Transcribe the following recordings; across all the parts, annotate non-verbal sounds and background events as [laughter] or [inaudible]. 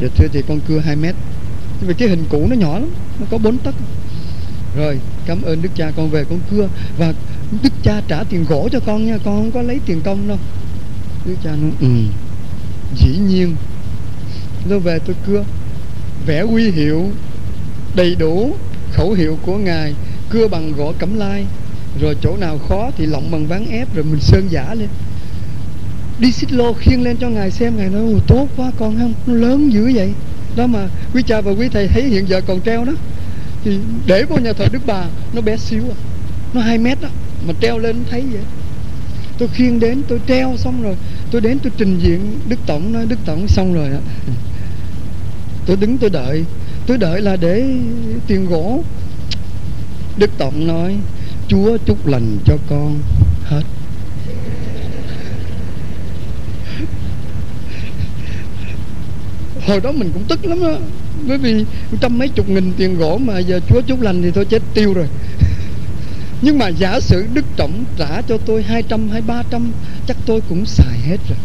dạ thưa thì con cưa 2 mét. Nhưng mà cái hình cũ nó nhỏ lắm, nó có 4 tấc. Rồi, cảm ơn đức cha con về con cưa. Và đức cha trả tiền gỗ cho con nha, con không có lấy tiền công đâu. Đức cha nói ừ dĩ nhiên. Tôi về tôi cưa. Vẽ huy hiệu, đầy đủ khẩu hiệu của ngài. Cưa bằng gỗ cẩm lai. Rồi chỗ nào khó thì lộng bằng ván ép, rồi mình sơn giả lên đi xích lô khiêng lên cho ngài xem, ngài nói tốt quá con không nó lớn dữ vậy. Đó mà quý cha và quý thầy thấy hiện giờ còn treo đó, thì để vô nhà thờ đức bà, nó bé xíu à nó hai mét đó, mà treo lên thấy vậy. Tôi khiêng đến, tôi treo xong rồi, tôi đến tôi trình diện đức tổng, nói, đức tổng, xong rồi đó tôi đứng, tôi đợi tôi đợi là để tiền gỗ. Đức tổng nói, chúa chúc lành cho con hết. Hồi đó mình cũng tức lắm đó bởi vì trăm mấy chục nghìn tiền gỗ mà giờ chúa chúc lành thì tôi chết tiêu rồi. [laughs] Nhưng mà giả sử đức trọng trả cho tôi hai trăm hay ba trăm, chắc tôi cũng xài hết rồi.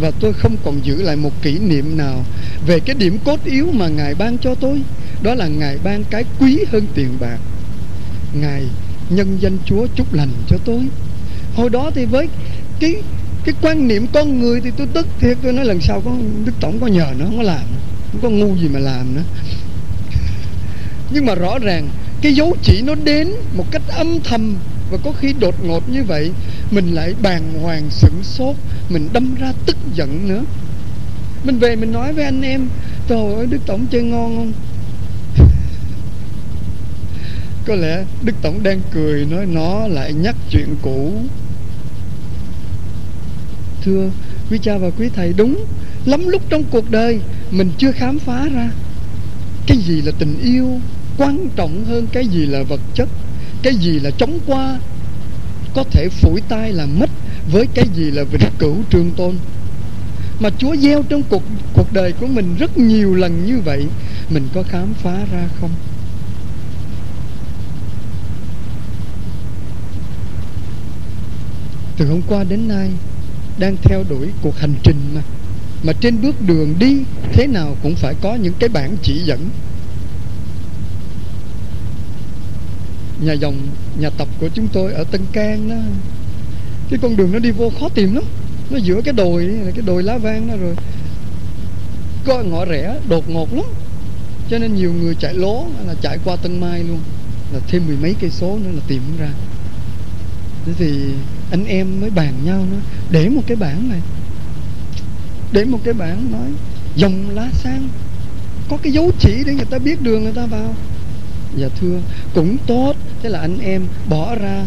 Và tôi không còn giữ lại một kỷ niệm nào về cái điểm cốt yếu mà ngài ban cho tôi. Đó là ngài ban cái quý hơn tiền bạc. Ngài nhân danh chúa chúc lành cho tôi. Hồi đó thì với cái cái quan niệm con người thì tôi tức thiệt, tôi nói lần sau có đức tổng có nhờ nó, không có làm, không có ngu gì mà làm nữa. Nhưng mà rõ ràng, cái dấu chỉ nó đến một cách âm thầm và có khi đột ngột như vậy, mình lại bàng hoàng, sửng sốt, mình đâm ra tức giận nữa. Mình về mình nói với anh em, trời ơi, đức tổng chơi ngon không? [laughs] Có lẽ đức tổng đang cười, nói nó lại nhắc chuyện cũ thưa quý cha và quý thầy, đúng lắm lúc trong cuộc đời mình chưa khám phá ra. Cái gì là tình yêu quan trọng hơn cái gì là vật chất? Cái gì là chống qua có thể phủi tay là mất với cái gì là vĩnh cửu trường tôn mà Chúa gieo trong cuộc cuộc đời của mình rất nhiều lần như vậy, mình có khám phá ra không? Từ hôm qua đến nay đang theo đuổi cuộc hành trình mà. Mà trên bước đường đi, thế nào cũng phải có những cái bản chỉ dẫn. Nhà dòng, nhà tập của chúng tôi ở Tân Cang đó, cái con đường nó đi vô khó tìm lắm. Nó giữa cái đồi cái đồi lá vang đó rồi. Có ngõ rẽ, đột ngột lắm. Cho nên nhiều người chạy lố là chạy qua Tân Mai luôn. Là thêm mười mấy cây số nữa là tìm ra thế thì anh em mới bàn nhau nó để một cái bảng này. Để một cái bảng nói, dòng lá sang, có cái dấu chỉ để người ta biết đường người ta vào. Dạ thưa, cũng tốt. Thế là anh em bỏ ra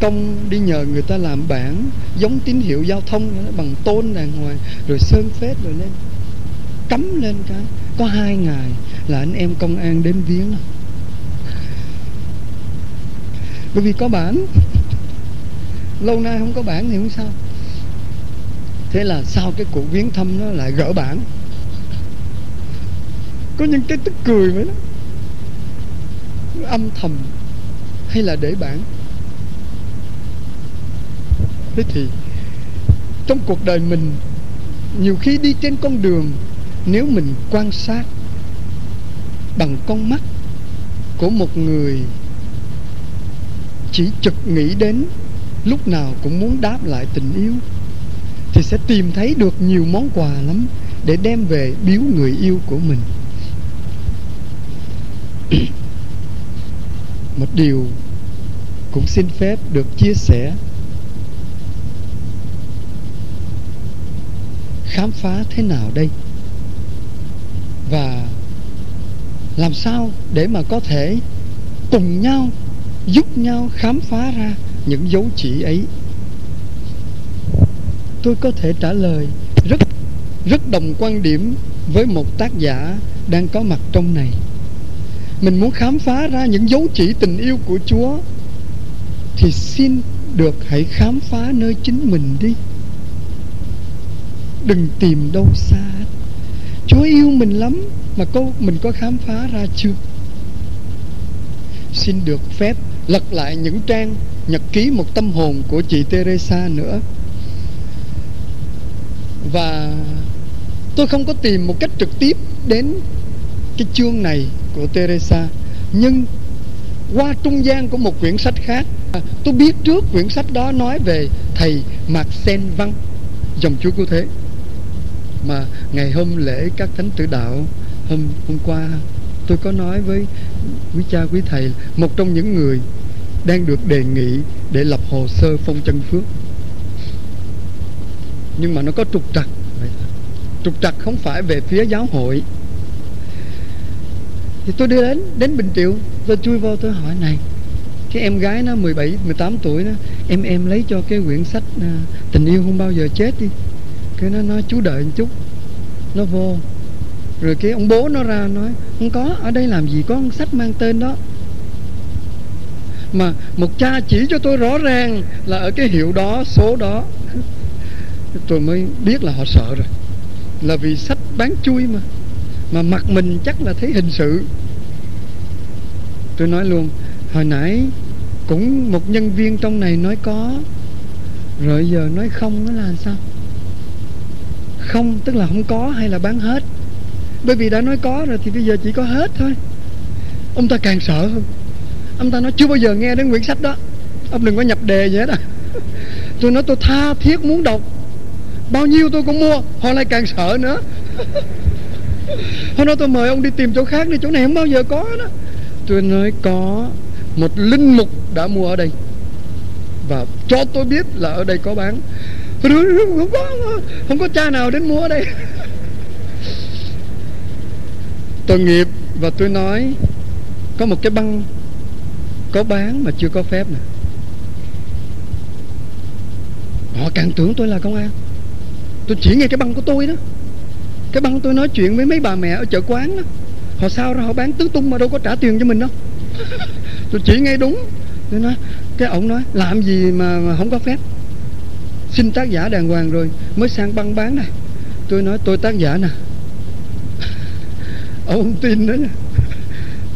công đi nhờ người ta làm bảng, giống tín hiệu giao thông bằng tôn đàng hoàng, rồi sơn phết rồi lên, cắm lên cái. Có hai ngày là anh em công an đến viếng. Bởi vì có bản lâu nay không có bản thì không sao. Thế là sau cái cuộc viếng thăm nó lại gỡ bản có những cái tức cười mới nó âm thầm hay là để bản thế thì trong cuộc đời mình, nhiều khi đi trên con đường, nếu mình quan sát bằng con mắt của một người chỉ trực nghĩ đến lúc nào cũng muốn đáp lại tình yêu, thì sẽ tìm thấy được nhiều món quà lắm để đem về biếu người yêu của mình. [clears throat] Một điều cũng xin phép được chia sẻ. Khám phá thế nào đây? Và làm sao để mà có thể cùng nhau, giúp nhau khám phá ra? Những dấu chỉ ấy. Tôi có thể trả lời rất rất đồng quan điểm với một tác giả đang có mặt trong này. Mình muốn khám phá ra những dấu chỉ tình yêu của Chúa thì xin được hãy khám phá nơi chính mình đi. Đừng tìm đâu xa. Chúa yêu mình lắm mà có, mình có khám phá ra chưa? Xin được phép lật lại những trang nhật ký một tâm hồn của chị Teresa nữa. Và tôi không có tìm một cách trực tiếp đến cái chương này của Teresa, nhưng qua trung gian của một quyển sách khác, tôi biết trước quyển sách đó nói về thầy Mạc Sen Văn dòng chúa cứu thế. Mà ngày hôm lễ các thánh tử đạo, hôm hôm qua tôi có nói với quý cha quý thầy, một trong những người đang được đề nghị để lập hồ sơ phong chân phước. Nhưng mà nó có trục trặc. Trục trặc không phải về phía giáo hội. Thì tôi đi đến đến Bình Triệu, tôi chui vô tôi hỏi này, cái em gái nó 17 18 tuổi đó, em em lấy cho cái quyển sách à, tình yêu không bao giờ chết đi. Cái nó nói, chú đợi một chút. Nó vô. Rồi cái ông bố nó ra nói, không có, ở đây làm gì có sách mang tên đó mà một cha chỉ cho tôi rõ ràng là ở cái hiệu đó, số đó. Tôi mới biết là họ sợ rồi. Là vì sách bán chui mà. Mà mặt mình chắc là thấy hình sự. Tôi nói luôn, hồi nãy cũng một nhân viên trong này nói có, rồi giờ nói không nó là sao? Không, tức là không có hay là bán hết? Bởi vì đã nói có rồi thì bây giờ chỉ có hết thôi. Ông ta càng sợ hơn ông ta nói chưa bao giờ nghe đến quyển sách đó. Ông đừng có nhập đề gì hết à tôi nói tôi tha thiết muốn đọc. Bao nhiêu tôi cũng mua, họ lại càng sợ nữa. [laughs] Hôm đó tôi mời ông đi tìm chỗ khác đi, chỗ này không bao giờ có đó. Tôi nói, có, một linh mục đã mua ở đây. Và cho tôi biết là ở đây có bán. Tôi nói không có không có cha nào đến mua ở đây. [laughs] Tội nghiệp và tôi nói, có một cái băng có bán mà chưa có phép nè. Họ càng tưởng tôi là công an. Tôi chỉ nghe cái băng của tôi đó. Cái băng tôi nói chuyện với mấy bà mẹ ở chợ quán đó. Họ sao ra họ bán tứ tung mà đâu có trả tiền cho mình đâu. [laughs] Tôi chỉ nghe đúng. Tôi nói cái ổng nói làm gì mà, mà không có phép? Xin tác giả đàng hoàng rồi mới sang băng bán này. Tôi nói tôi tác giả nè. [laughs] Ông tin đó nha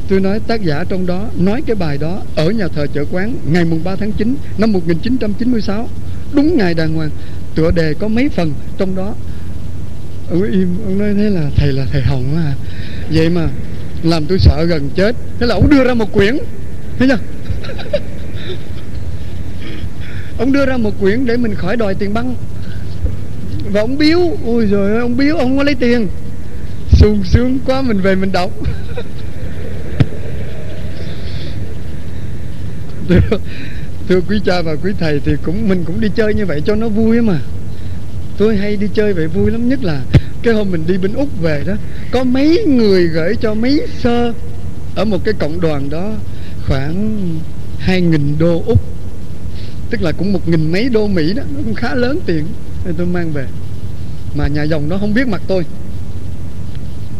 tôi nói tác giả trong đó nói cái bài đó ở nhà thờ chợ quán ngày mùng 3 tháng 9 năm 1996 đúng ngày đàng hoàng, tựa đề có mấy phần trong đó. Ông im, ông nói thế là thầy là thầy hồng à. Vậy mà làm tôi sợ gần chết. Thế là ông đưa ra một quyển. Thấy chưa? [laughs] Ông đưa ra một quyển để mình khỏi đòi tiền băng. Và ông biếu, ôi rồi ông biếu, ông không có lấy tiền. Sung sướng quá, mình về mình đọc. [laughs] thưa, thưa quý cha và quý thầy thì cũng mình cũng đi chơi như vậy cho nó vui mà. Tôi hay đi chơi vậy vui lắm nhất là cái hôm mình đi bên úc về đó có mấy người gửi cho mấy sơ ở một cái cộng đoàn đó khoảng hai nghìn đô úc. Tức là cũng một nghìn mấy đô mỹ đó nó cũng khá lớn tiền. Nên tôi mang về. Mà nhà dòng đó không biết mặt tôi.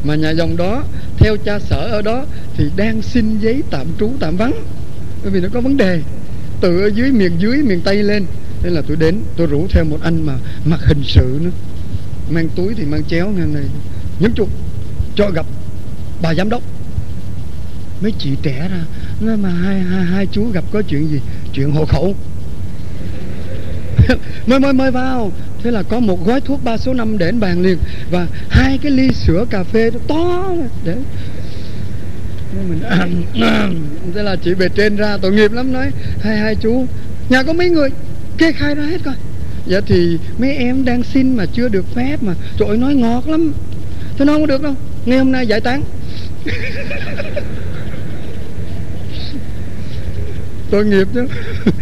Mà nhà dòng đó theo cha sở ở đó thì đang xin giấy tạm trú tạm vắng bởi vì nó có vấn đề. Từ ở dưới miền dưới miền tây lên. Nên là tôi đến tôi rủ theo một anh mà mặc hình sự nữa. Mang túi thì mang chéo ngang này. Nhấn chuột cho gặp bà giám đốc. Mấy chị trẻ ra nói mà hai, hai, hai chú gặp có chuyện gì? Chuyện hộ khẩu. [laughs] Mời mời mời vào. Thế là có một gói thuốc ba số năm để bàn liền. Và hai cái ly sữa cà phê đó to để mình [clears throat] thế là chị bề trên ra, tội nghiệp lắm nói. Hai hai chú, nhà có mấy người? Kê khai ra hết coi. Dạ thì mấy em đang xin mà chưa được phép mà. Trời ơi, nói ngọt lắm. Tôi nói không được đâu. Ngày hôm nay giải tán. [laughs] Tội nghiệp chứ. [laughs]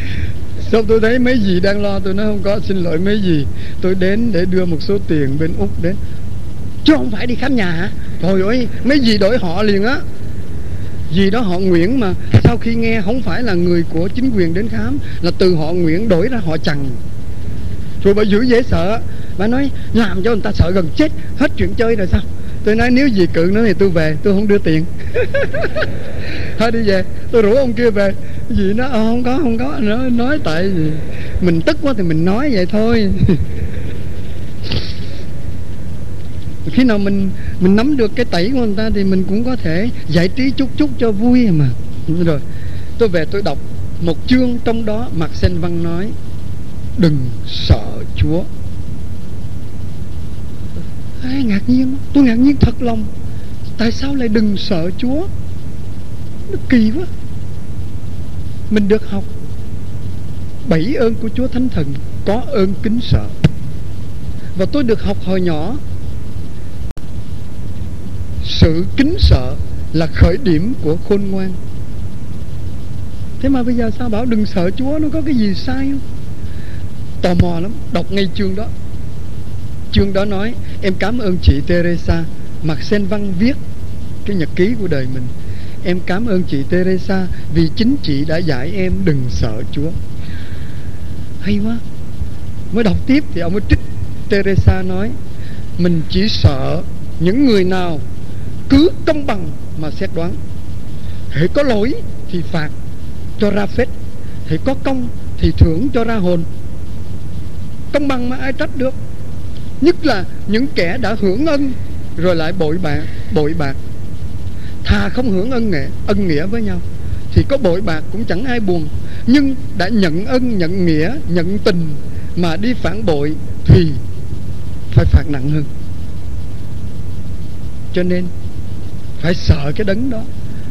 Xong tôi thấy mấy gì đang lo, Tôi nói không có, xin lỗi mấy gì Tôi đến để đưa một số tiền bên Úc đến. Chứ không phải đi khám nhà hả? Thôi ơi, mấy gì đổi họ liền á. Vì đó họ Nguyễn mà. Sau khi nghe, không phải là người của chính quyền đến khám, Là từ họ Nguyễn đổi ra họ Trần Rồi bà giữ dễ sợ. Bà nói, làm cho người ta sợ gần chết, Hết chuyện chơi rồi sao? Tôi nói, nếu gì cự nữa thì tôi về, tôi không đưa tiền. [laughs] Thôi đi về, tôi rủ ông kia về. Gì nó ờ, không có không có. Nó nói, tại vì mình tức quá thì mình nói vậy thôi. [laughs] khi nào mình mình nắm được cái tẩy của người ta thì mình cũng có thể giải trí chút chút cho vui mà. Rồi, tôi về tôi đọc một chương trong đó Mạc sen văn nói, đừng sợ chúa. Ai ngạc nhiên? Tôi ngạc nhiên thật lòng. Tại sao lại đừng sợ chúa? Nó kỳ quá. Mình được học bảy ơn của chúa thánh thần có ơn kính sợ. Và tôi được học hồi nhỏ sự kính sợ là khởi điểm của khôn ngoan. Thế mà bây giờ sao bảo đừng sợ chúa, nó có cái gì sai không? Tò mò lắm, đọc ngay chương đó. Chương đó nói, em cảm ơn chị Teresa, mặc Sen Văn viết cái nhật ký của đời mình. Em cảm ơn chị Teresa Vì chính chị đã dạy em đừng sợ Chúa. Hay quá. Mới đọc tiếp thì ông mới trích Teresa nói, Mình chỉ sợ những người nào cứ công bằng mà xét đoán. Hễ có lỗi thì phạt cho ra phết hễ có công thì thưởng cho ra hồn. Công bằng mà ai trách được? Nhất là những kẻ đã hưởng ân Rồi lại bội bạc Bội bạc. Thà không hưởng ân nghệ Ân nghĩa với nhau Thì có bội bạc cũng chẳng ai buồn. Nhưng đã nhận ân, nhận nghĩa, nhận tình Mà đi phản bội Thì phải phạt nặng hơn. Cho nên phải sợ cái đấng đó.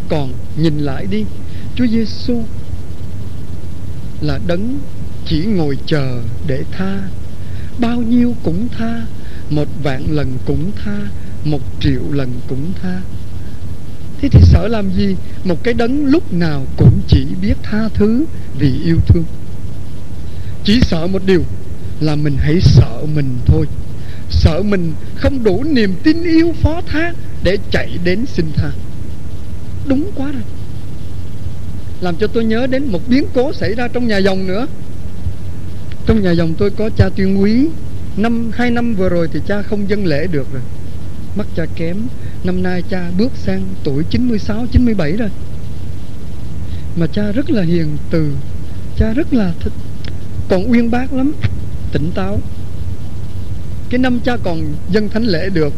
Còn nhìn lại đi, Chúa Giêsu là đấng chỉ ngồi chờ để tha. Bao nhiêu cũng tha, một vạn lần cũng tha, một triệu lần cũng tha. Thế thì sợ làm gì? Một cái đấng lúc nào cũng chỉ biết tha thứ vì yêu thương. Chỉ sợ một điều là mình hãy sợ mình thôi. Sợ mình không đủ niềm tin yêu phó thác để chạy đến xin tha. Đúng quá rồi. Làm cho tôi nhớ đến một biến cố xảy ra trong nhà dòng nữa. Trong nhà dòng tôi có cha tuyên quý. Năm, hai năm vừa rồi thì cha không dân lễ được rồi. Mắt cha kém. Năm nay cha bước sang tuổi 96 97 rồi. Mà cha rất là hiền từ. Cha rất là thích. Còn uyên bác lắm. Tỉnh táo. Cái năm cha còn dân thánh lễ được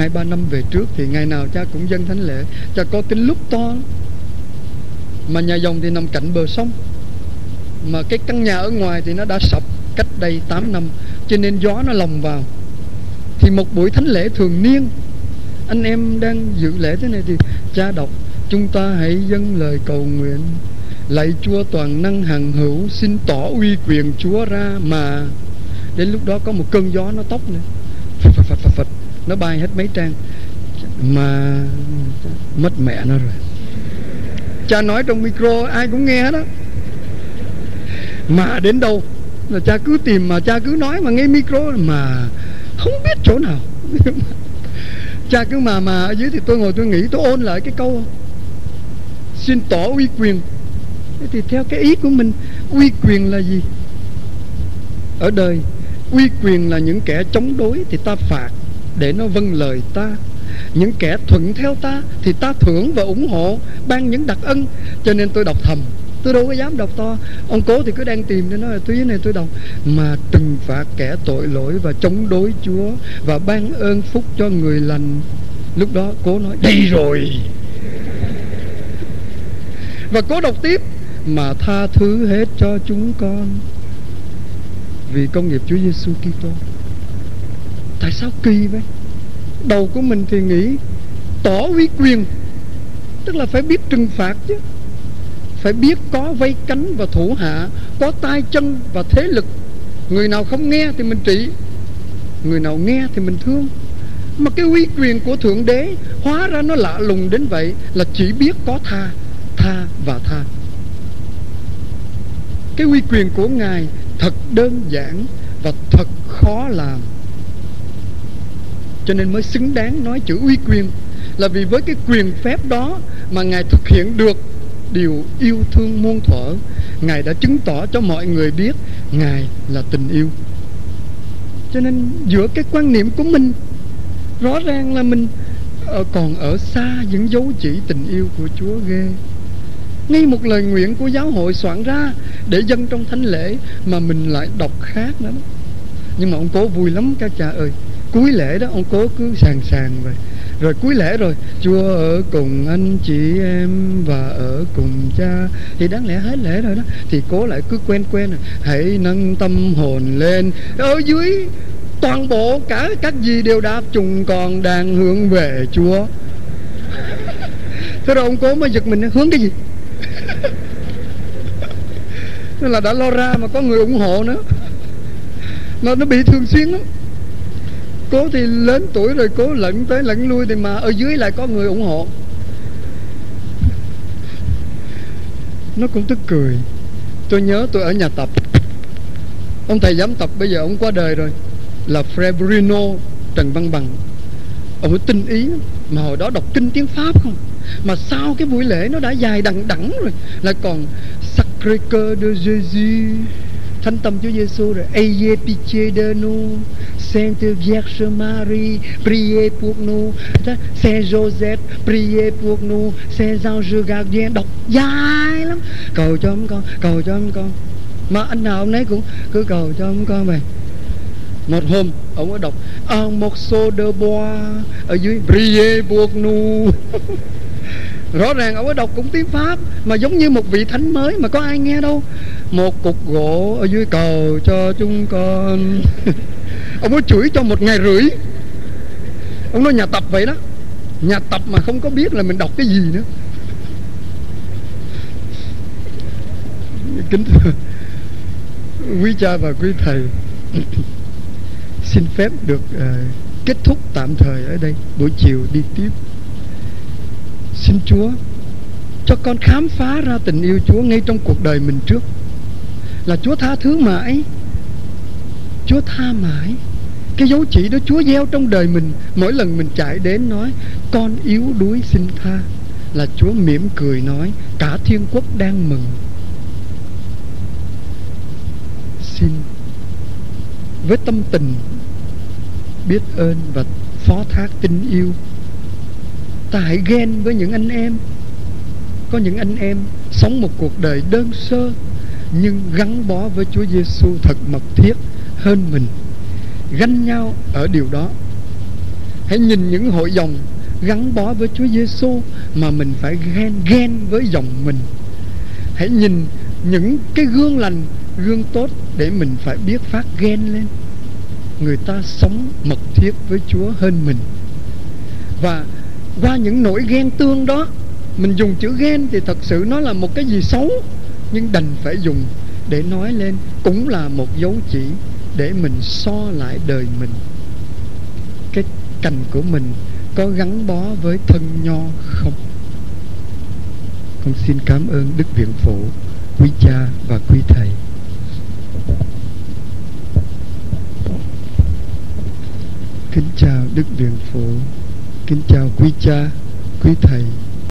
hai ba năm về trước thì ngày nào cha cũng dân thánh lễ cha có cái lúc to. Mà nhà dòng thì nằm cạnh bờ sông. Mà cái căn nhà ở ngoài thì nó đã sập cách đây 8 năm cho nên gió nó lồng vào. Thì một buổi thánh lễ thường niên anh em đang dự lễ thế này thì cha đọc chúng ta hãy dâng lời cầu nguyện. Lạy chúa toàn năng hằng hữu xin tỏ uy quyền chúa ra mà. Đến lúc đó có một cơn gió nó tóc nữa phật phật phật phật, phật nó bay hết mấy trang mà mất mẹ nó rồi. Cha nói trong micro, ai cũng nghe hết á. Mà đến đâu là cha cứ tìm mà cha cứ nói mà nghe micro mà không biết chỗ nào. [laughs] Cha cứ mà mà ở dưới thì tôi ngồi tôi nghĩ, tôi ôn lại cái câu xin tỏ uy quyền. Thì theo cái ý của mình, uy quyền là gì? Ở đời, uy quyền là những kẻ chống đối thì ta phạt để nó vâng lời ta. Những kẻ thuận theo ta thì ta thưởng và ủng hộ, ban những đặc ân. Cho nên tôi đọc thầm. Tôi đâu có dám đọc to. Ông cố thì cứ đang tìm nên nói là túi này tôi đọc. Mà trừng phạt kẻ tội lỗi và chống đối chúa và ban ơn phúc cho người lành. Lúc đó cố nói đây rồi. Và cố đọc tiếp, mà tha thứ hết cho chúng con vì công nghiệp Chúa Giêsu Kitô. Tại sao kỳ vậy? Đầu của mình thì nghĩ tỏ uy quyền, tức là phải biết trừng phạt chứ. Phải biết có vây cánh và thủ hạ có tay chân và thế lực. Người nào không nghe thì mình trị người nào nghe thì mình thương. Mà cái uy quyền của thượng đế hóa ra nó lạ lùng đến vậy là chỉ biết có tha tha và tha. Cái uy quyền của ngài thật đơn giản và thật khó làm cho nên mới xứng đáng nói chữ uy quyền. Là vì với cái quyền phép đó mà ngài thực hiện được điều yêu thương muôn thuở, Ngài đã chứng tỏ cho mọi người biết Ngài là tình yêu. Cho nên giữa cái quan niệm của mình, Rõ ràng là mình ờ, còn ở xa những dấu chỉ tình yêu của Chúa ghê. Ngay một lời nguyện của giáo hội soạn ra Để dân trong thánh lễ Mà mình lại đọc khác nữa đó. Nhưng mà ông cố vui lắm, các cha ơi. Cuối lễ đó, ông cố cứ sàng sàng vậy. Rồi cuối lễ rồi, Chúa ở cùng anh chị em Và ở cùng cha. Thì đáng lẽ hết lễ rồi đó. Thì cố lại cứ quen quen à. Hãy nâng tâm hồn lên. Ở dưới, toàn bộ cả các gì đều đáp chúng còn đang hướng về chúa. Thế rồi ông cố mới giật mình, hướng cái gì? Nên là đã lo ra mà có người ủng hộ nữa. Nó nó bị thường xuyên lắm cố thì lớn tuổi rồi cố lẫn tới lẫn lui thì mà ở dưới lại có người ủng hộ. Nó cũng tức cười. Tôi nhớ tôi ở nhà tập. Ông thầy giám tập bây giờ ông qua đời rồi. Là Frebrino Trần Văn Bằng. Ông ấy tinh ý mà hồi đó đọc kinh tiếng Pháp không? Mà sau cái buổi lễ nó đã dài đằng đẵng rồi. Là còn Sacré Cœur de Jésus. Thánh tâm Chúa Giêsu rồi. Aye pitié de nous Sainte Vierge Marie, priez pour nous. Saint Joseph, priez pour nous. Saint Ange Gardien, đọc dài lắm. Cầu cho ông con, cầu cho ông con. Mà anh nào ông nấy cũng cứ cầu cho ông con vậy một hôm, ông ấy đọc un morceau de bois ở dưới priez pour nous. [laughs] Rõ ràng ông ấy đọc cũng tiếng pháp, mà giống như một vị thánh mới mà có ai nghe đâu một cục gỗ ở dưới cầu cho chúng con. [laughs] Ông ấy chửi cho một ngày rưỡi. Ông nói nhà tập vậy đó. Nhà tập mà không có biết là mình đọc cái gì nữa. Kính thưa quý cha và quý thầy. [clears throat] Xin phép được uh, kết thúc tạm thời ở đây. Buổi chiều đi tiếp. Xin chúa cho con khám phá ra tình yêu chúa ngay trong cuộc đời mình trước là chúa tha thứ mãi. Chúa tha mãi. Cái dấu chỉ đó chúa gieo trong đời mình, mỗi lần mình chạy đến nói, con yếu đuối xin tha. Là chúa mỉm cười nói, cả thiên quốc đang mừng. Xin với tâm tình biết ơn và phó thác tình yêu. Ta hãy ghen với những anh em. Có những anh em sống một cuộc đời đơn sơ nhưng gắn bó với Chúa Giêsu thật mật thiết hơn mình. Ganh nhau ở điều đó. Hãy nhìn những hội dòng gắn bó với Chúa Giêsu mà mình phải ghen ghen với dòng mình. Hãy nhìn những cái gương lành, gương tốt để mình phải biết phát ghen lên. Người ta sống mật thiết với Chúa hơn mình. Và qua những nỗi ghen tương đó, mình dùng chữ ghen thì thật sự nó là một cái gì xấu nhưng đành phải dùng để nói lên cũng là một dấu chỉ để mình so lại đời mình. Cái cành của mình có gắn bó với thân nho không? Con xin cảm ơn đức viện phụ, quý cha và quý thầy. Kính chào đức viện phụ, kính chào quý cha, quý thầy.